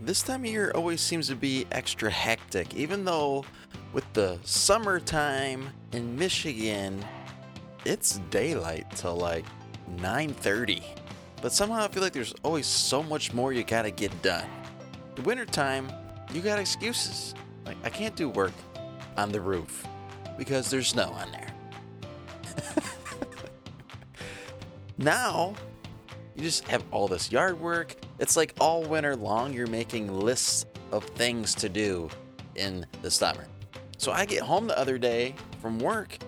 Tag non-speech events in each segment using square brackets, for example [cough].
this time of year always seems to be extra hectic, even though with the summertime in Michigan, it's daylight till like 9:30. But somehow I feel like there's always so much more you gotta get done. The wintertime, you got excuses. Like I can't do work on the roof because there's snow on there. [laughs] now, you just have all this yard work. It's like all winter long, you're making lists of things to do in the summer. So I get home the other day from work.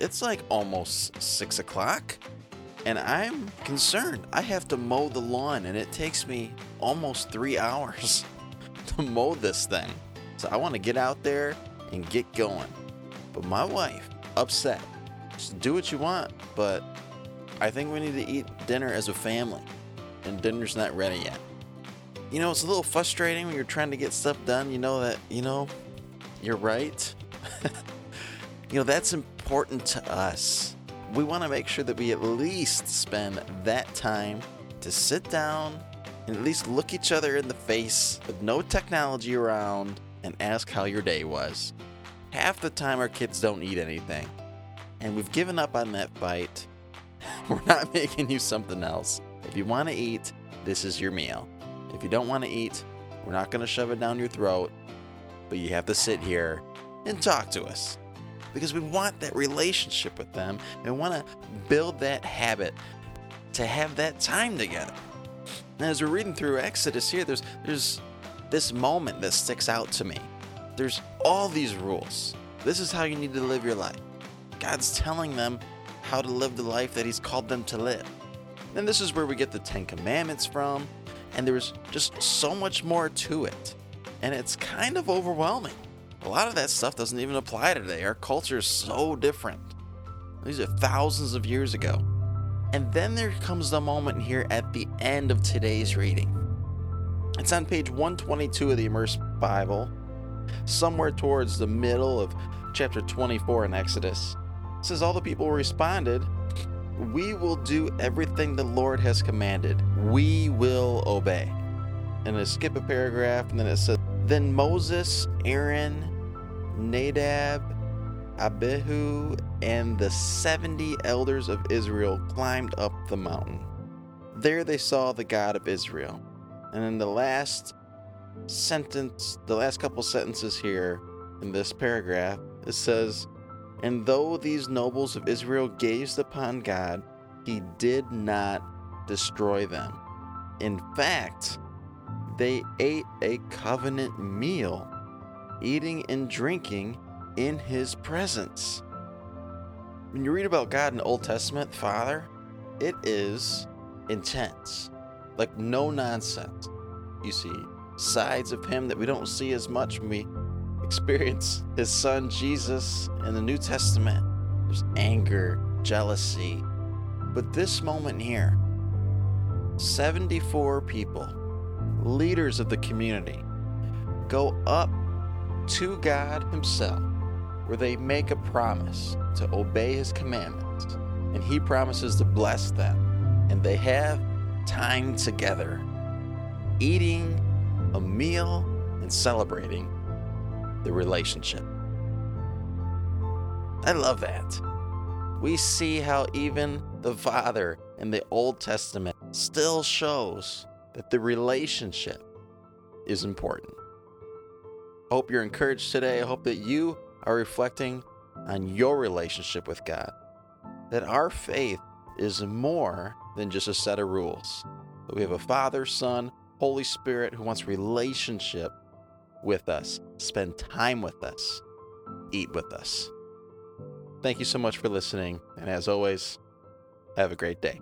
It's like almost six o'clock, and I'm concerned. I have to mow the lawn, and it takes me almost three hours [laughs] to mow this thing. So I want to get out there and get going. But my wife, upset. Just do what you want, but I think we need to eat dinner as a family, and dinner's not ready yet. You know, it's a little frustrating when you're trying to get stuff done. You know that, you know, you're right. [laughs] you know, that's important to us. We want to make sure that we at least spend that time to sit down and at least look each other in the face with no technology around and ask how your day was. Half the time, our kids don't eat anything, and we've given up on that fight. [laughs] We're not [laughs] making you something else. If you want to eat, this is your meal. If you don't want to eat, we're not going to shove it down your throat, but you have to sit here and talk to us because we want that relationship with them and want to build that habit to have that time together. As we're reading through Exodus here, there's there's this moment that sticks out to me. There's all these rules. This is how you need to live your life. God's telling them how to live the life that He's called them to live. And this is where we get the Ten Commandments from, and there's just so much more to it. And it's kind of overwhelming. A lot of that stuff doesn't even apply today. Our culture is so different. These are thousands of years ago. And then there comes the moment here at the end of today's reading. It's on page 122 of the Immersed Bible, somewhere towards the middle of chapter 24 in Exodus. It says, All the people responded, We will do everything the Lord has commanded. We will obey. And I skip a paragraph, and then it says, Then Moses, Aaron, Nadab, Abihu, and the 70 elders of Israel climbed up the mountain. There they saw the God of Israel. And in the last sentence, the last couple sentences here in this paragraph, it says, And though these nobles of Israel gazed upon God, he did not destroy them. In fact, they ate a covenant meal, eating and drinking in his presence. When you read about God in the Old Testament, Father, it is intense. Like no nonsense. You see sides of him that we don't see as much when we experience his son Jesus in the New Testament. There's anger, jealousy. But this moment here, 74 people, leaders of the community, go up to God Himself, where they make a promise to obey His commandments, and He promises to bless them. And they have time together, eating a meal and celebrating the relationship. I love that. We see how even the Father in the Old Testament still shows that the relationship is important. Hope you're encouraged today. I hope that you are reflecting on your relationship with God. That our faith is more than just a set of rules. That we have a Father, Son, Holy Spirit who wants relationship with us, spend time with us, eat with us. Thank you so much for listening. And as always, have a great day.